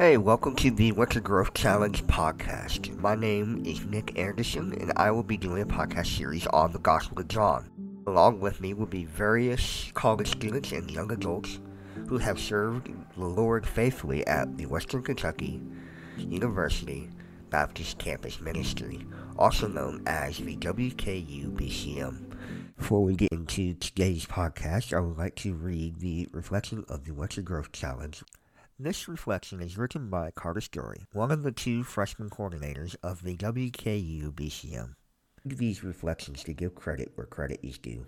Hey, welcome to the Winter Growth Challenge podcast. My name is Nick Anderson, and I will be doing a podcast series on the Gospel of John. Along with me will be various college students and young adults who have served the Lord faithfully at the Western Kentucky University Baptist Campus Ministry, also known as the WKU BCM. Before we get into today's podcast, I would like to read the reflection of the Winter Growth Challenge this reflection is written by Carter Story, one of the two freshman coordinators of the WKU BCM. These reflections to give credit where credit is due.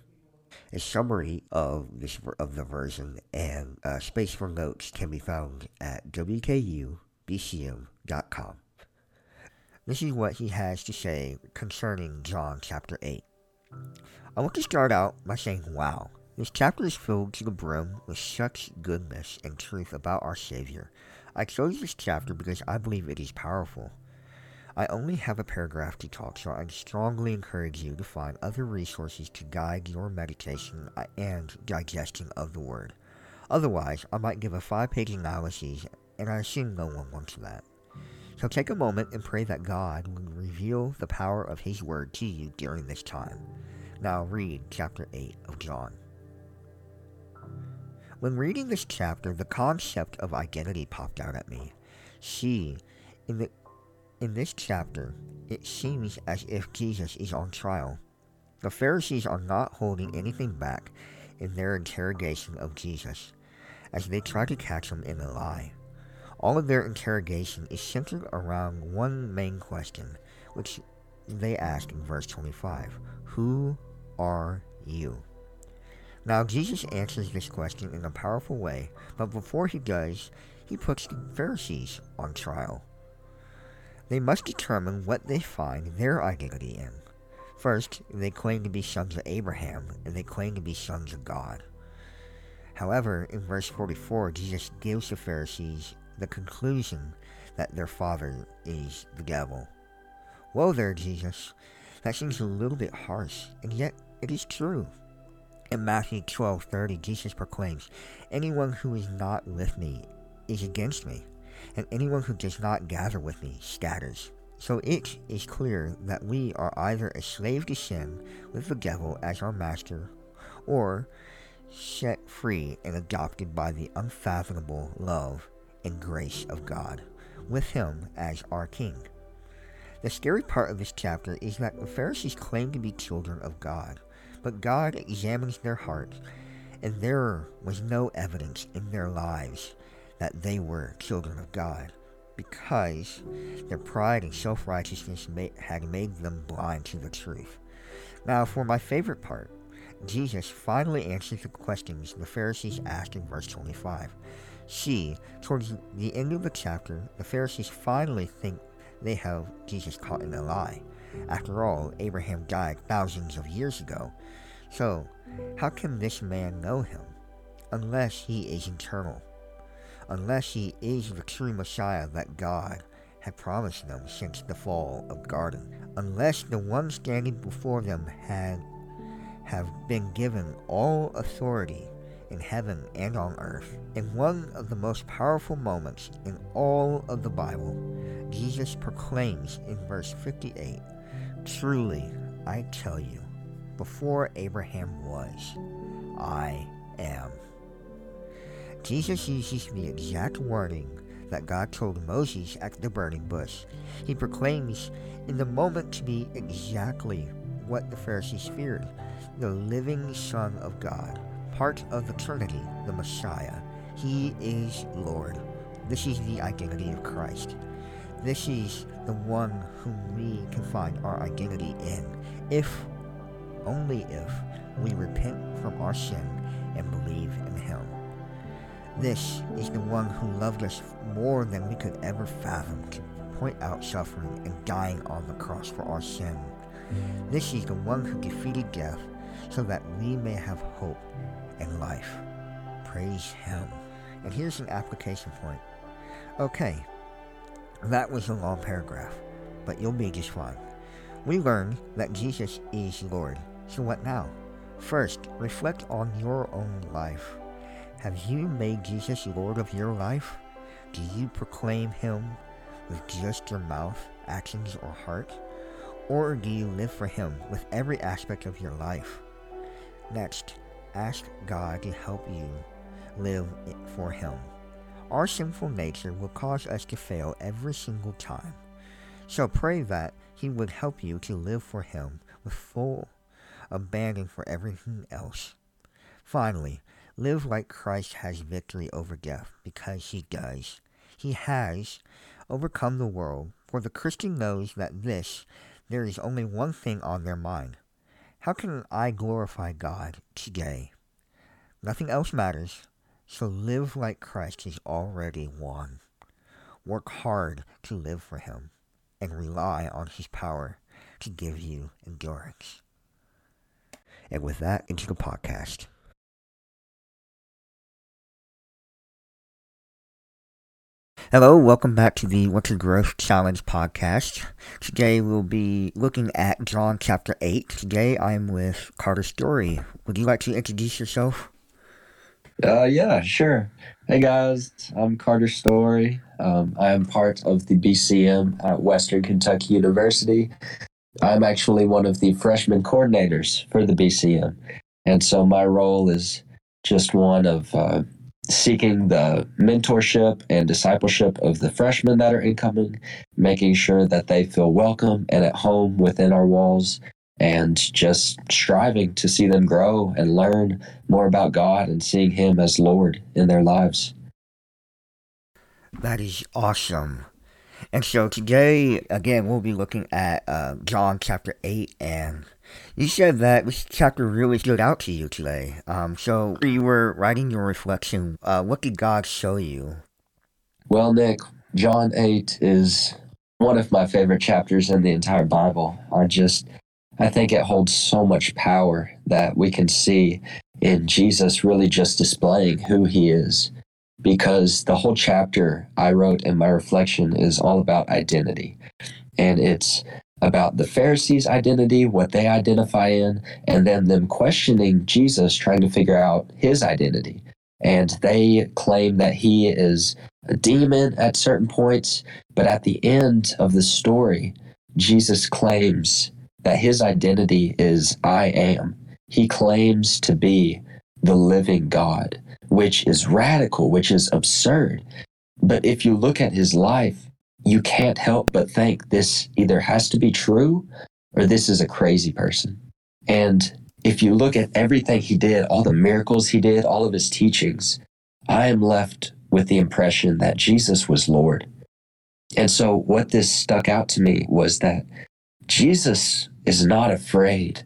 A summary of this of the version and uh, space for notes can be found at wkubcm.com. This is what he has to say concerning John chapter 8. I want to start out by saying, wow, this chapter is filled to the brim with such goodness and truth about our Savior. I chose this chapter because I believe it is powerful. I only have a paragraph to talk, so I strongly encourage you to find other resources to guide your meditation and digestion of the Word. Otherwise, I might give a five page analysis, and I assume no one wants that. So take a moment and pray that God will reveal the power of His Word to you during this time. Now read chapter 8 of John. When reading this chapter, the concept of identity popped out at me. See, in the in this chapter, it seems as if Jesus is on trial. The Pharisees are not holding anything back in their interrogation of Jesus, as they try to catch him in a lie. All of their interrogation is centered around one main question, which they ask in verse 25 Who are you? Now, Jesus answers this question in a powerful way, but before he does, he puts the Pharisees on trial. They must determine what they find their identity in. First, they claim to be sons of Abraham, and they claim to be sons of God. However, in verse 44, Jesus gives the Pharisees the conclusion that their father is the devil. Whoa there, Jesus. That seems a little bit harsh, and yet it is true. In Matthew 12:30, Jesus proclaims, "Anyone who is not with me is against me, and anyone who does not gather with me scatters." So it is clear that we are either a slave to sin with the devil as our master, or set free and adopted by the unfathomable love and grace of God, with Him as our King. The scary part of this chapter is that the Pharisees claim to be children of God but God examines their hearts, and there was no evidence in their lives that they were children of God, because their pride and self righteousness had made them blind to the truth. Now, for my favorite part, Jesus finally answers the questions the Pharisees asked in verse 25. See, towards the end of the chapter, the Pharisees finally think they have Jesus caught in a lie. After all, Abraham died thousands of years ago. So, how can this man know him? Unless he is eternal. Unless he is the true Messiah that God had promised them since the fall of garden. Unless the one standing before them had have been given all authority in heaven and on earth. In one of the most powerful moments in all of the Bible, Jesus proclaims in verse 58 Truly, I tell you, before Abraham was, I am. Jesus uses the exact wording that God told Moses at the burning bush. He proclaims in the moment to be exactly what the Pharisees feared the living Son of God, part of the Trinity, the Messiah. He is Lord. This is the identity of Christ. This is the one whom we can find our identity in, if, only if, we repent from our sin and believe in Him. This is the one who loved us more than we could ever fathom to point out suffering and dying on the cross for our sin. This is the one who defeated death so that we may have hope and life. Praise Him. And here's an application point. Okay, that was a long paragraph, but you'll be just fine. We learned that Jesus is Lord. So what now? First, reflect on your own life. Have you made Jesus Lord of your life? Do you proclaim Him with just your mouth, actions, or heart? Or do you live for Him with every aspect of your life? Next, ask God to help you live for Him. Our sinful nature will cause us to fail every single time. So pray that He would help you to live for Him with full abandon for everything else. Finally, live like Christ has victory over death, because He does. He has overcome the world, for the Christian knows that this, there is only one thing on their mind. How can I glorify God today? Nothing else matters, so live like Christ is already won. Work hard to live for Him and rely on His power to give you endurance. And with that, into the podcast. Hello, welcome back to the Winter Growth Challenge podcast. Today we'll be looking at John chapter 8. Today I'm with Carter Story. Would you like to introduce yourself? Uh, yeah, sure. Hey guys, I'm Carter Story. Um, I am part of the BCM at Western Kentucky University. I'm actually one of the freshman coordinators for the BCM. And so my role is just one of uh, seeking the mentorship and discipleship of the freshmen that are incoming, making sure that they feel welcome and at home within our walls, and just striving to see them grow and learn more about God and seeing Him as Lord in their lives. That is awesome. And so today, again, we'll be looking at uh, John chapter 8. And you said that this chapter really stood out to you today. Um, so you were writing your reflection. Uh, what did God show you? Well, Nick, John 8 is one of my favorite chapters in the entire Bible. I just, I think it holds so much power that we can see in Jesus really just displaying who he is because the whole chapter I wrote in my reflection is all about identity. And it's about the Pharisees' identity, what they identify in, and then them questioning Jesus, trying to figure out his identity. And they claim that he is a demon at certain points, but at the end of the story, Jesus claims that his identity is I am. He claims to be the living God which is radical, which is absurd. But if you look at his life, you can't help but think this either has to be true or this is a crazy person. And if you look at everything he did, all the miracles he did, all of his teachings, I am left with the impression that Jesus was Lord. And so, what this stuck out to me was that Jesus is not afraid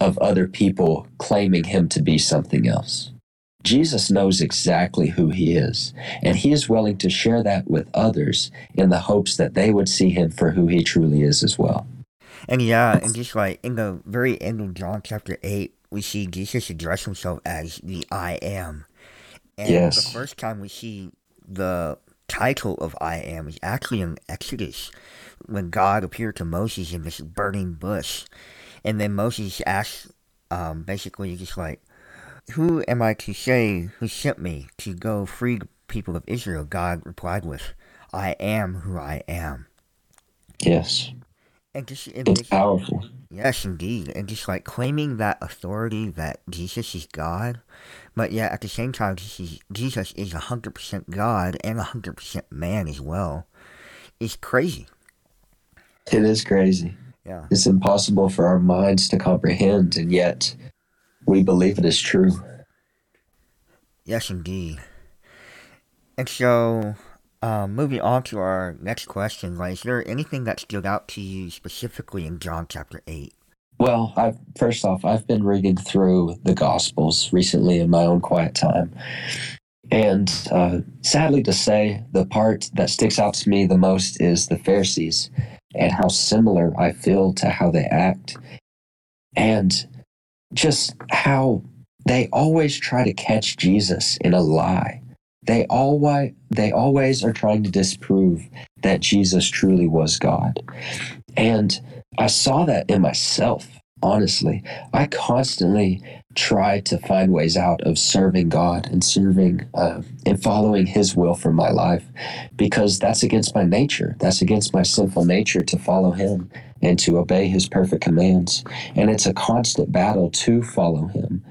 of other people claiming him to be something else. Jesus knows exactly who he is, and he is willing to share that with others in the hopes that they would see him for who he truly is as well. And yeah, and just like in the very end of John chapter 8, we see Jesus address himself as the I am. And yes. the first time we see the title of I am is actually in Exodus when God appeared to Moses in this burning bush. And then Moses asked, um, basically, just like, who am I to say who sent me to go free the people of Israel? God replied with, I am who I am. Yes. And just it's this, powerful. Yes, indeed. And just like claiming that authority that Jesus is God, but yet at the same time, Jesus, Jesus is 100% God and 100% man as well, is crazy. It is crazy. Yeah. It's impossible for our minds to comprehend, and yet we believe it is true. Yes, indeed. And so, um, moving on to our next question, like, is there anything that stood out to you specifically in John chapter 8? Well, I've, first off, I've been reading through the Gospels recently in my own quiet time. And uh, sadly to say, the part that sticks out to me the most is the Pharisees and how similar I feel to how they act. And just how they always try to catch Jesus in a lie. They always they always are trying to disprove that Jesus truly was God. And I saw that in myself honestly. I constantly try to find ways out of serving God and serving uh, and following His will for my life because that's against my nature. That's against my sinful nature to follow Him and to obey His perfect commands. And it's a constant battle to follow Him.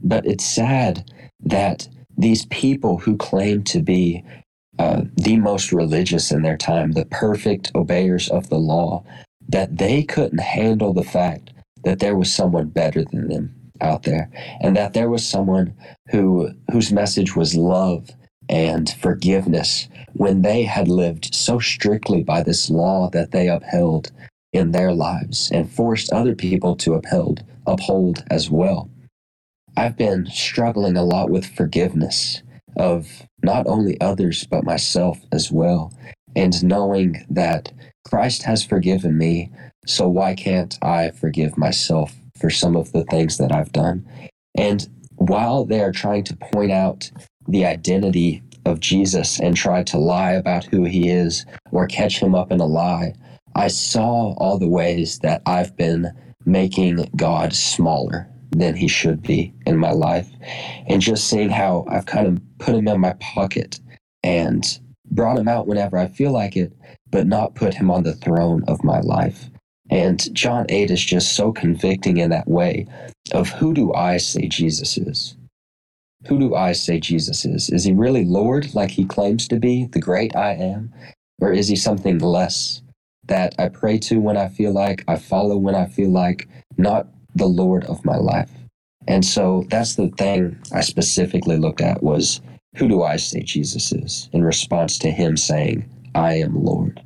But it's sad that these people who claim to be uh, the most religious in their time, the perfect obeyers of the law, that they couldn't handle the fact that there was someone better than them out there and that there was someone who whose message was love and forgiveness when they had lived so strictly by this law that they upheld in their lives and forced other people to uphold uphold as well. I've been struggling a lot with forgiveness of not only others but myself as well and knowing that Christ has forgiven me so why can't I forgive myself for some of the things that I've done? And while they are trying to point out the identity of Jesus and try to lie about who he is or catch him up in a lie, I saw all the ways that I've been making God smaller than he should be in my life. And just seeing how I've kind of put him in my pocket and brought him out whenever I feel like it, but not put him on the throne of my life. And John 8 is just so convicting in that way of who do I say Jesus is? Who do I say Jesus is? Is he really Lord like he claims to be, the great I am? Or is he something less that I pray to when I feel like, I follow when I feel like, not the Lord of my life? And so that's the thing I specifically looked at was who do I say Jesus is in response to him saying, I am Lord.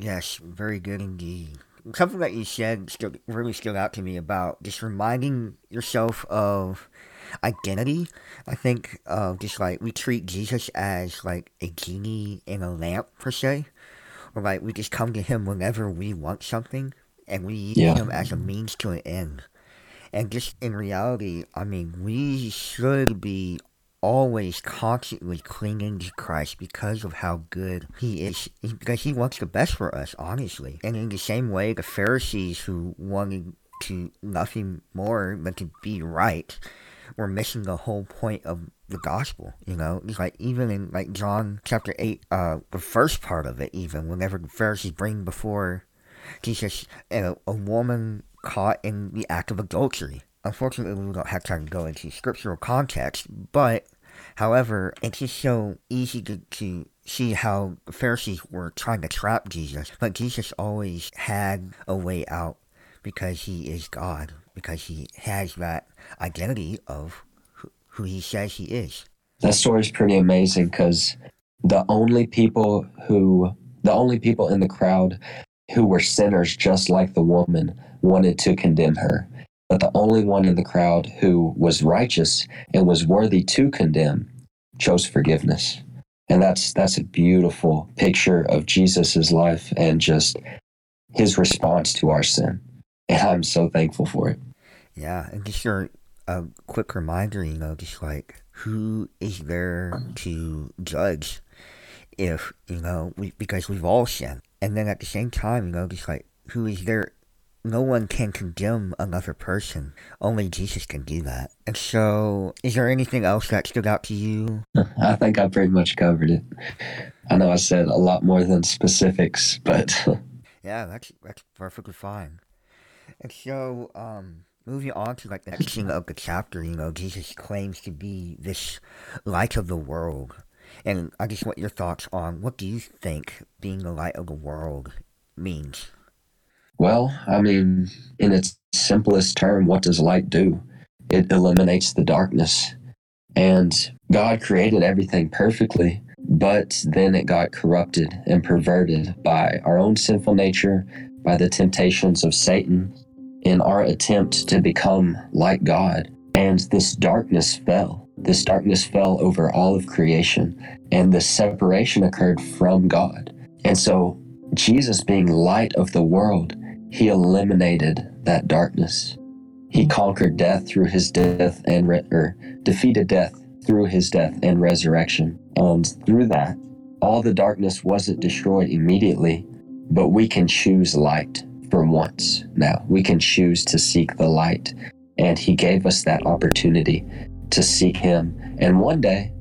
Yes, very good indeed. Something that you said stood, really stood out to me about just reminding yourself of identity. I think uh, just like we treat Jesus as like a genie in a lamp per se, or like we just come to him whenever we want something, and we use yeah. him as a means to an end. And just in reality, I mean, we should be always constantly clinging to Christ because of how good he is, because he wants the best for us, honestly. And in the same way, the Pharisees who wanted to nothing more than to be right were missing the whole point of the gospel, you know? It's like even in like John chapter 8, uh, the first part of it, even, whenever the Pharisees bring before Jesus a, a woman caught in the act of adultery Unfortunately, we don't have time to go into scriptural context, but however, it's just so easy to, to see how the Pharisees were trying to trap Jesus, but Jesus always had a way out because he is God, because he has that identity of who, he says he is. That story is pretty amazing because the only people who, the only people in the crowd who were sinners just like the woman wanted to condemn her but the only one in the crowd who was righteous and was worthy to condemn chose forgiveness. And that's that's a beautiful picture of Jesus's life and just his response to our sin. And I'm so thankful for it. Yeah, and just a, a quick reminder, you know, just like who is there to judge if, you know, we, because we've all sinned. And then at the same time, you know, just like who is there no one can condemn another person. Only Jesus can do that. And so, is there anything else that stood out to you? I think I pretty much covered it. I know I said a lot more than specifics, but yeah, that's that's perfectly fine. And so, um, moving on to like the next thing of the chapter, you know, Jesus claims to be this light of the world. And I just want your thoughts on what do you think being the light of the world means? Well, I mean, in its simplest term, what does light do? It eliminates the darkness. And God created everything perfectly, but then it got corrupted and perverted by our own sinful nature, by the temptations of Satan, in our attempt to become like God. And this darkness fell. This darkness fell over all of creation, and the separation occurred from God. And so, Jesus, being light of the world, he eliminated that darkness. He conquered death through his death and re- or defeated death through his death and resurrection. And through that, all the darkness wasn't destroyed immediately, but we can choose light for once now. We can choose to seek the light. And He gave us that opportunity to seek Him. And one day,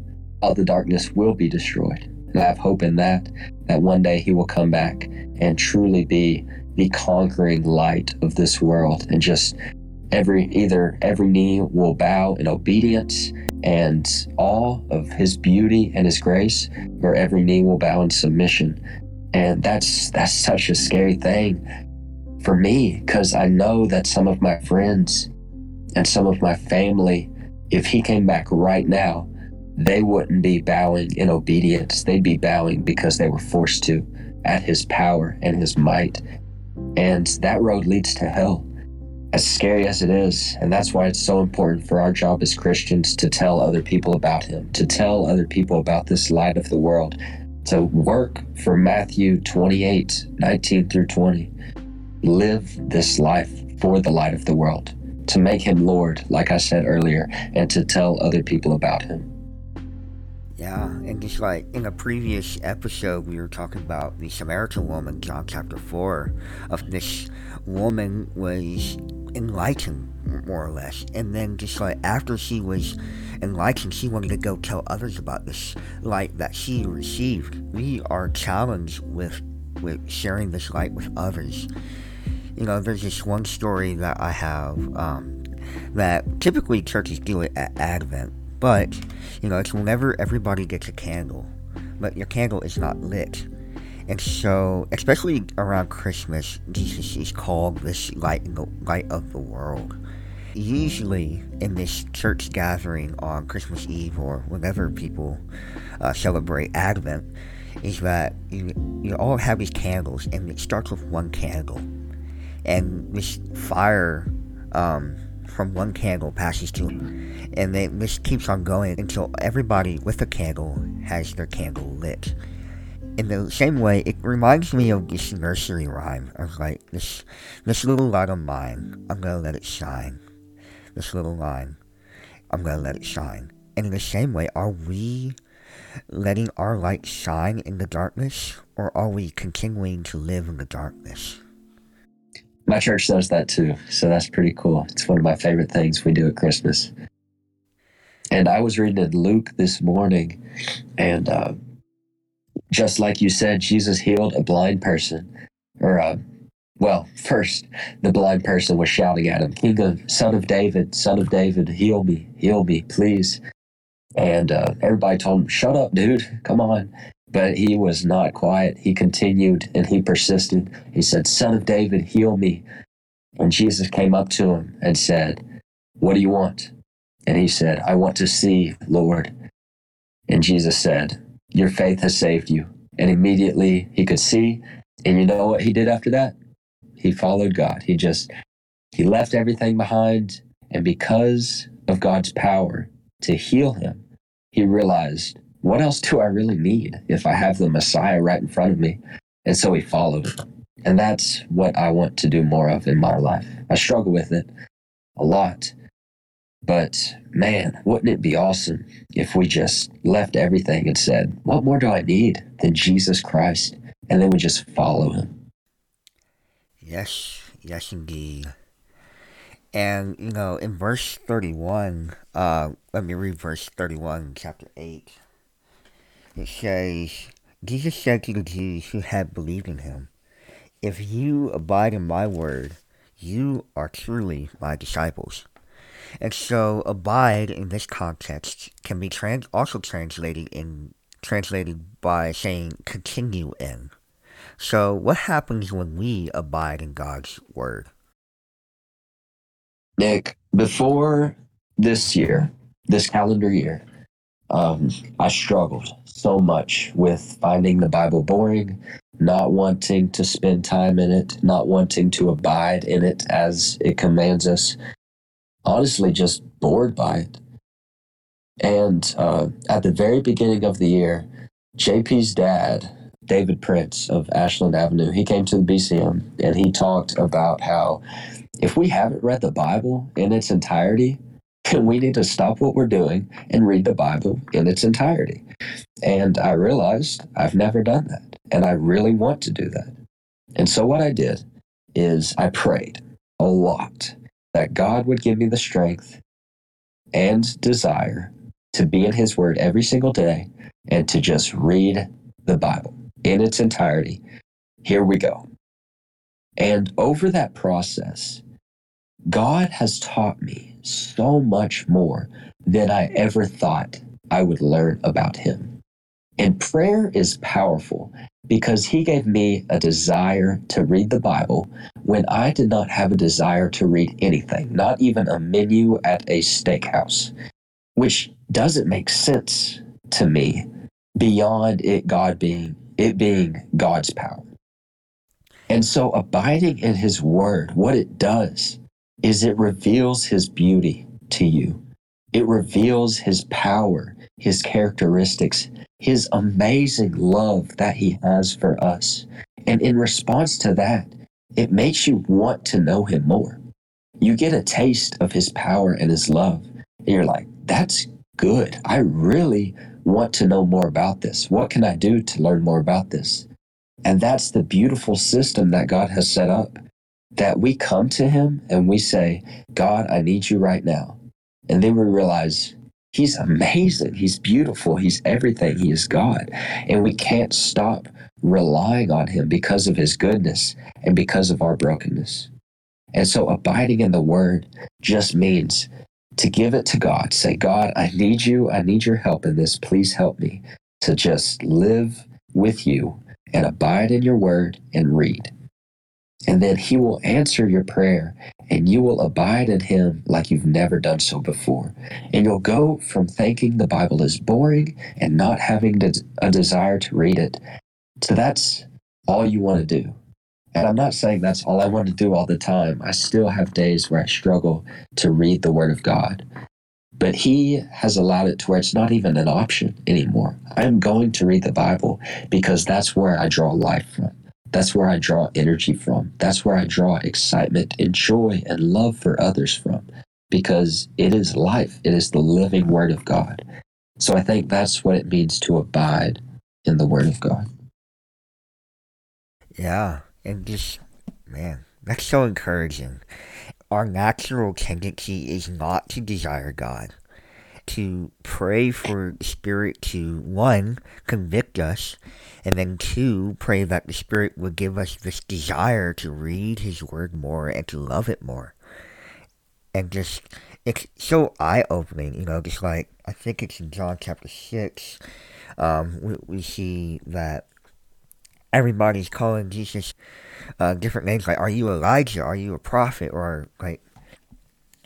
all the darkness will be destroyed. And I have hope in that, that one day He will come back and truly be the conquering light of this world and just every either every knee will bow in obedience and awe of his beauty and his grace or every knee will bow in submission. And that's that's such a scary thing for me because i know that some of my friends and some of my family if he came back right now they wouldn't be bowing in obedience. They'd be bowing because they were forced to at his power and his might and that road leads to hell as scary as it is. And that's why it's so important for our job as Christians to tell other people about Him, to tell other people about this light of the world, to work for Matthew 28 19 through 20. Live this life for the light of the world, to make Him Lord, like I said earlier, and to tell other people about Him. Yeah, and just like in a previous episode, we were talking about the Samaritan woman, John chapter 4, of this woman was enlightened, more or less. And then just like after she was enlightened, she wanted to go tell others about this light that she received. We are challenged with, with sharing this light with others. You know, there's this one story that I have um, that typically churches do it at Advent but, you know, it's whenever everybody gets a candle, but your candle is not lit. And so, especially around Christmas, Jesus is called this light, the light of the world. Usually, in this church gathering on Christmas Eve or whenever people uh, celebrate Advent, is that you, you all have these candles, and it starts with one candle. And this fire um, from one candle passes to and then this keeps on going until everybody with a candle has their candle lit. In the same way, it reminds me of this nursery rhyme of like this this little light of mine, I'm gonna let it shine. This little line, I'm gonna let it shine. And in the same way, are we letting our light shine in the darkness, or are we continuing to live in the darkness? My church does that too, so that's pretty cool. It's one of my favorite things we do at Christmas. And I was reading in Luke this morning, and uh, just like you said, Jesus healed a blind person. Or, uh, well, first, the blind person was shouting at him, King of, Son of David, Son of David, heal me, heal me, please. And uh, everybody told him, Shut up, dude, come on. But he was not quiet. He continued and he persisted. He said, Son of David, heal me. And Jesus came up to him and said, What do you want? And he said, I want to see, Lord. And Jesus said, Your faith has saved you. And immediately he could see. And you know what he did after that? He followed God. He just, he left everything behind. And because of God's power to heal him, he realized what else do I really need if I have the Messiah right in front of me? And so he followed And that's what I want to do more of in my life. I struggle with it a lot. But man, wouldn't it be awesome if we just left everything and said, What more do I need than Jesus Christ? And then we just follow him. Yes, yes, indeed. And, you know, in verse 31, uh, let me read verse 31, chapter 8 it says, Jesus said to the Jews who had believed in him, If you abide in my word, you are truly my disciples. And so, abide in this context can be trans- also translated in translated by saying continue in. So, what happens when we abide in God's word? Nick, before this year, this calendar year, um, I struggled so much with finding the Bible boring, not wanting to spend time in it, not wanting to abide in it as it commands us. Honestly, just bored by it. And uh, at the very beginning of the year, JP's dad, David Prince of Ashland Avenue, he came to the BCM and he talked about how if we haven't read the Bible in its entirety, we need to stop what we're doing and read the Bible in its entirety. And I realized I've never done that. And I really want to do that. And so what I did is I prayed a lot that God would give me the strength and desire to be in His Word every single day and to just read the Bible in its entirety. Here we go. And over that process, God has taught me so much more than I ever thought I would learn about Him. And prayer is powerful because He gave me a desire to read the Bible when I did not have a desire to read anything, not even a menu at a steakhouse, which doesn't make sense to me beyond it God being it being God's power. And so abiding in his word, what it does is it reveals his beauty to you. It reveals his power, his characteristics, his amazing love that he has for us. And in response to that, it makes you want to know him more. You get a taste of his power and his love, and you're like, that's good. I really want to know more about this. What can I do to learn more about this? And that's the beautiful system that God has set up that we come to Him and we say, God, I need you right now. And then we realize He's amazing. He's beautiful. He's everything. He is God. And we can't stop relying on Him because of His goodness and because of our brokenness. And so abiding in the Word just means to give it to God. Say, God, I need you. I need your help in this. Please help me to just live with you and abide in your word and read. And then he will answer your prayer and you will abide in him like you've never done so before. And you'll go from thinking the Bible is boring and not having a desire to read it to that's all you want to do. And I'm not saying that's all I want to do all the time. I still have days where I struggle to read the Word of God. But He has allowed it to where it's not even an option anymore. I'm going to read the Bible because that's where I draw life from. That's where I draw energy from. That's where I draw excitement and joy and love for others from because it is life. It is the living Word of God. So I think that's what it means to abide in the Word of God. Yeah, and just man, that's so encouraging. Our natural tendency is not to desire God, to pray for the Spirit to one convict us, and then two pray that the Spirit would give us this desire to read His Word more and to love it more. And just it's so eye opening, you know. Just like I think it's in John chapter six, um, we, we see that everybody's calling Jesus uh, different names like, "Are you Elijah? Are you a prophet?" Or like,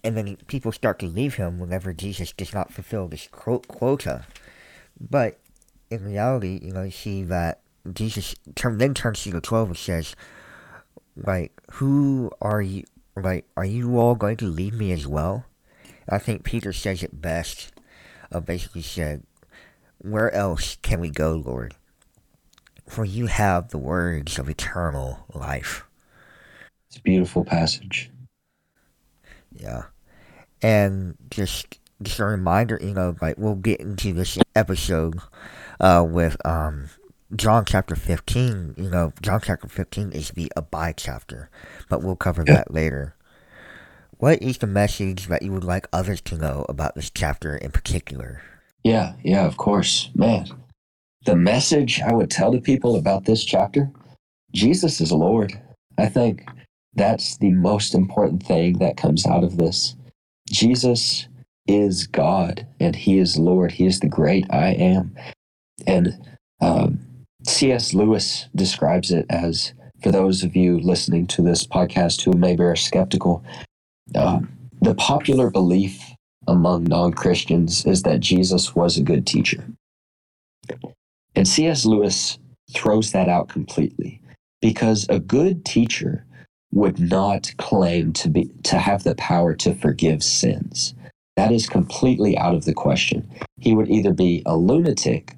and then people start to leave him whenever Jesus does not fulfill this quota. But in reality, you know, you see that Jesus turn, then turns to the twelve and says, "Like, who are you? Like, are you all going to leave me as well?" I think Peter says it best. Uh, basically said, "Where else can we go, Lord?" for you have the words of eternal life. It's a beautiful passage. Yeah. And just just a reminder, you know, like we'll get into this episode uh, with um, John chapter 15. You know, John chapter 15 is the abide chapter, but we'll cover yeah. that later. What is the message that you would like others to know about this chapter in particular? Yeah, yeah, of course. Man, the message I would tell to people about this chapter Jesus is Lord. I think that's the most important thing that comes out of this. Jesus is God and He is Lord. He is the great I am. And um, C.S. Lewis describes it as for those of you listening to this podcast who maybe are skeptical, um, the popular belief among non Christians is that Jesus was a good teacher. And C.S. Lewis throws that out completely because a good teacher would not claim to be to have the power to forgive sins. That is completely out of the question. He would either be a lunatic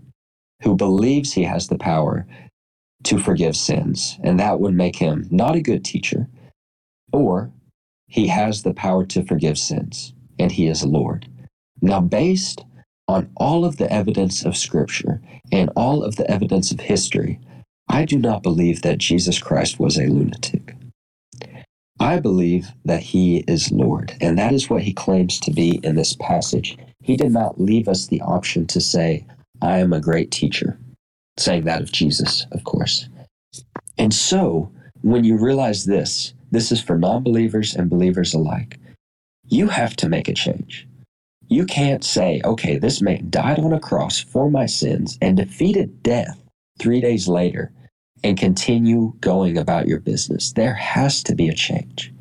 who believes he has the power to forgive sins, and that would make him not a good teacher, or he has the power to forgive sins, and he is a Lord. Now, based on all of the evidence of Scripture and all of the evidence of history, I do not believe that Jesus Christ was a lunatic. I believe that he is Lord, and that is what he claims to be in this passage. He did not leave us the option to say, I am a great teacher, saying that of Jesus, of course. And so, when you realize this, this is for non believers and believers alike, you have to make a change. You can't say, okay, this man died on a cross for my sins and defeated death three days later and continue going about your business. There has to be a change.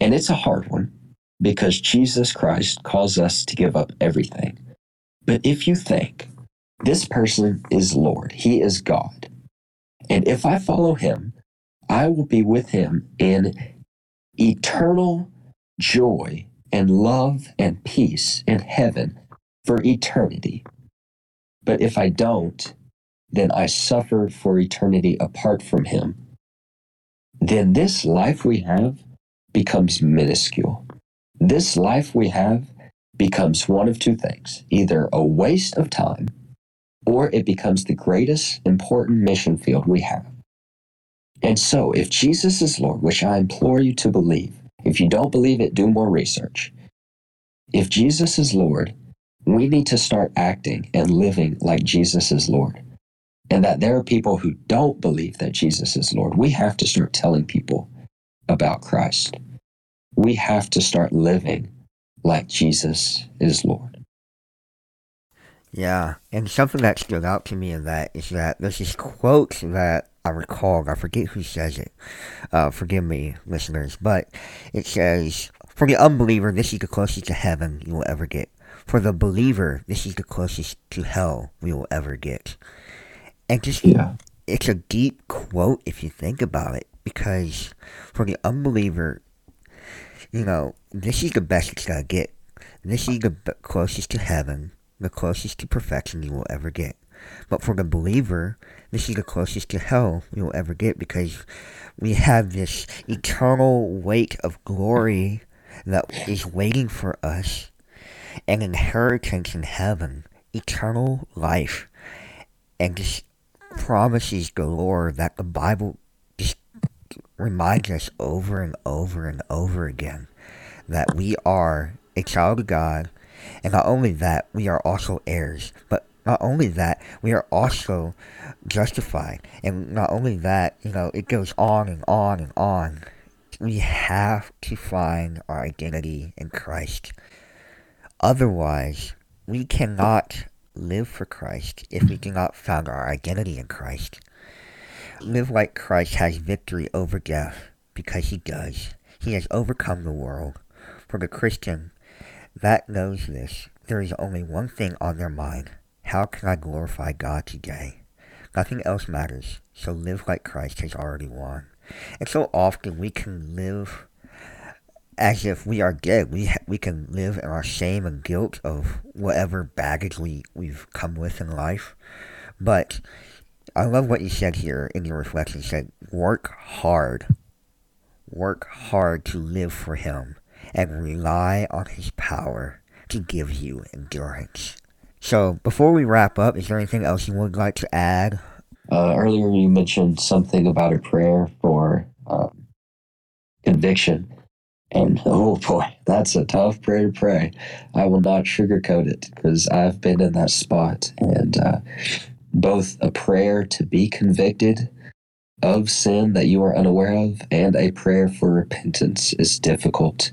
And it's a hard one because Jesus Christ calls us to give up everything. But if you think this person is Lord, he is God, and if I follow him, I will be with him in eternal joy and love and peace in heaven for eternity. But if I don't, then I suffer for eternity apart from him. Then this life we have becomes minuscule. This life we have becomes one of two things either a waste of time or it becomes the greatest important mission field we have. And so, if Jesus is Lord, which I implore you to believe, if you don't believe it, do more research. If Jesus is Lord, we need to start acting and living like Jesus is Lord and that there are people who don't believe that Jesus is Lord. We have to start telling people about Christ. We have to start living like Jesus is Lord. Yeah, and something that stood out to me in that is that there's this quote that I recall. I forget who says it. Uh, forgive me, listeners, but it says, "For the unbeliever, this is the closest to heaven you will ever get. For the believer, this is the closest to hell we will ever get." And just, yeah. it's a deep quote if you think about it, because for the unbeliever, you know, this is the best it's gonna get. This is the closest to heaven, the closest to perfection you will ever get. But for the believer, this is the closest to hell you will ever get because we have this eternal weight of glory that is waiting for us, an inheritance in heaven, eternal life, and just promises galore that the Bible just reminds us over and over and over again that we are a child of God, and not only that, we are also heirs, but not only that, we are also justified, and not only that, you know, it goes on and on and on. We have to find our identity in Christ. Otherwise, we cannot live for Christ if we do not found our identity in Christ. Live like Christ has victory over death because he does. He has overcome the world. For the Christian that knows this, there is only one thing on their mind. How can I glorify God today? Nothing else matters, so live like Christ has already won. And so often we can live as if we are dead. We ha- we can live in our shame and guilt of whatever baggage we we've come with in life. But I love what you said here in your reflection. You said work hard, work hard to live for Him, and rely on His power to give you endurance. So before we wrap up, is there anything else you would like to add? Uh, earlier, you mentioned something about a prayer for um, conviction. And oh boy, that's a tough prayer to pray. I will not sugarcoat it because I've been in that spot. And uh, both a prayer to be convicted of sin that you are unaware of and a prayer for repentance is difficult.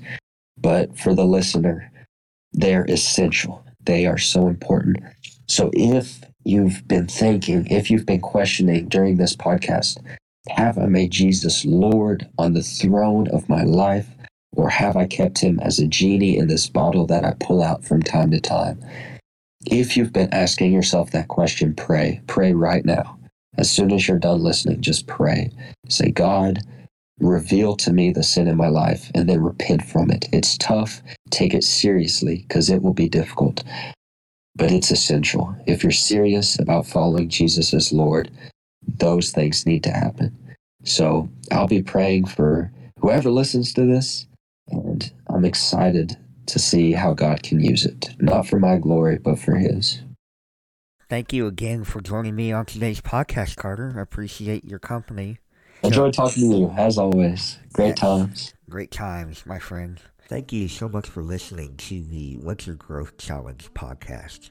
But for the listener, they're essential. They are so important. So if you've been thinking, if you've been questioning during this podcast, have I made Jesus Lord on the throne of my life? Or have I kept him as a genie in this bottle that I pull out from time to time? If you've been asking yourself that question, pray. Pray right now. As soon as you're done listening, just pray. Say, God, reveal to me the sin in my life and then repent from it. It's tough. Take it seriously because it will be difficult, but it's essential. If you're serious about following Jesus as Lord, those things need to happen. So I'll be praying for whoever listens to this and I'm excited to see how God can use it, not for my glory, but for His. Thank you again for joining me on today's podcast, Carter. I appreciate your company. Enjoy talking to you, as always. Great times. Great times, my friend. Thank you so much for listening to the Winter Growth Challenge podcast.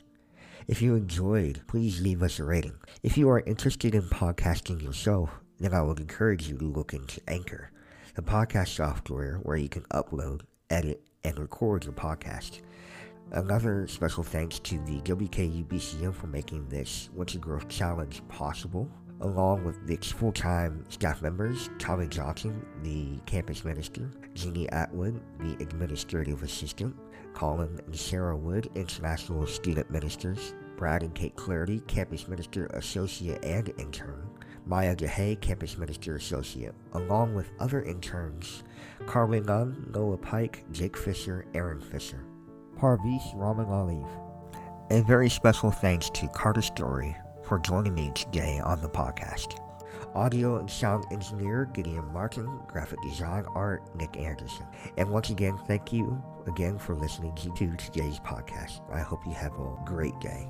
If you enjoyed, please leave us a rating. If you are interested in podcasting yourself, then I would encourage you to look into Anchor, the podcast software where you can upload, edit, and record your podcast. Another special thanks to the WKUBCM for making this Winter Growth Challenge possible, along with its full-time staff members, Tommy Johnson, the campus minister, Jeannie Atwood, the administrative assistant, Colin and Sarah Wood, international student ministers, Brad and Kate Clarity, campus minister, associate, and intern, Maya DeHay, campus minister, associate, along with other interns, Carly Nunn, Noah Pike, Jake Fisher, Aaron Fisher. Parvis Raman. A very special thanks to Carter Story for joining me today on the podcast. Audio and sound engineer Gideon Martin, graphic design art Nick Anderson. And once again, thank you again for listening to today's podcast. I hope you have a great day.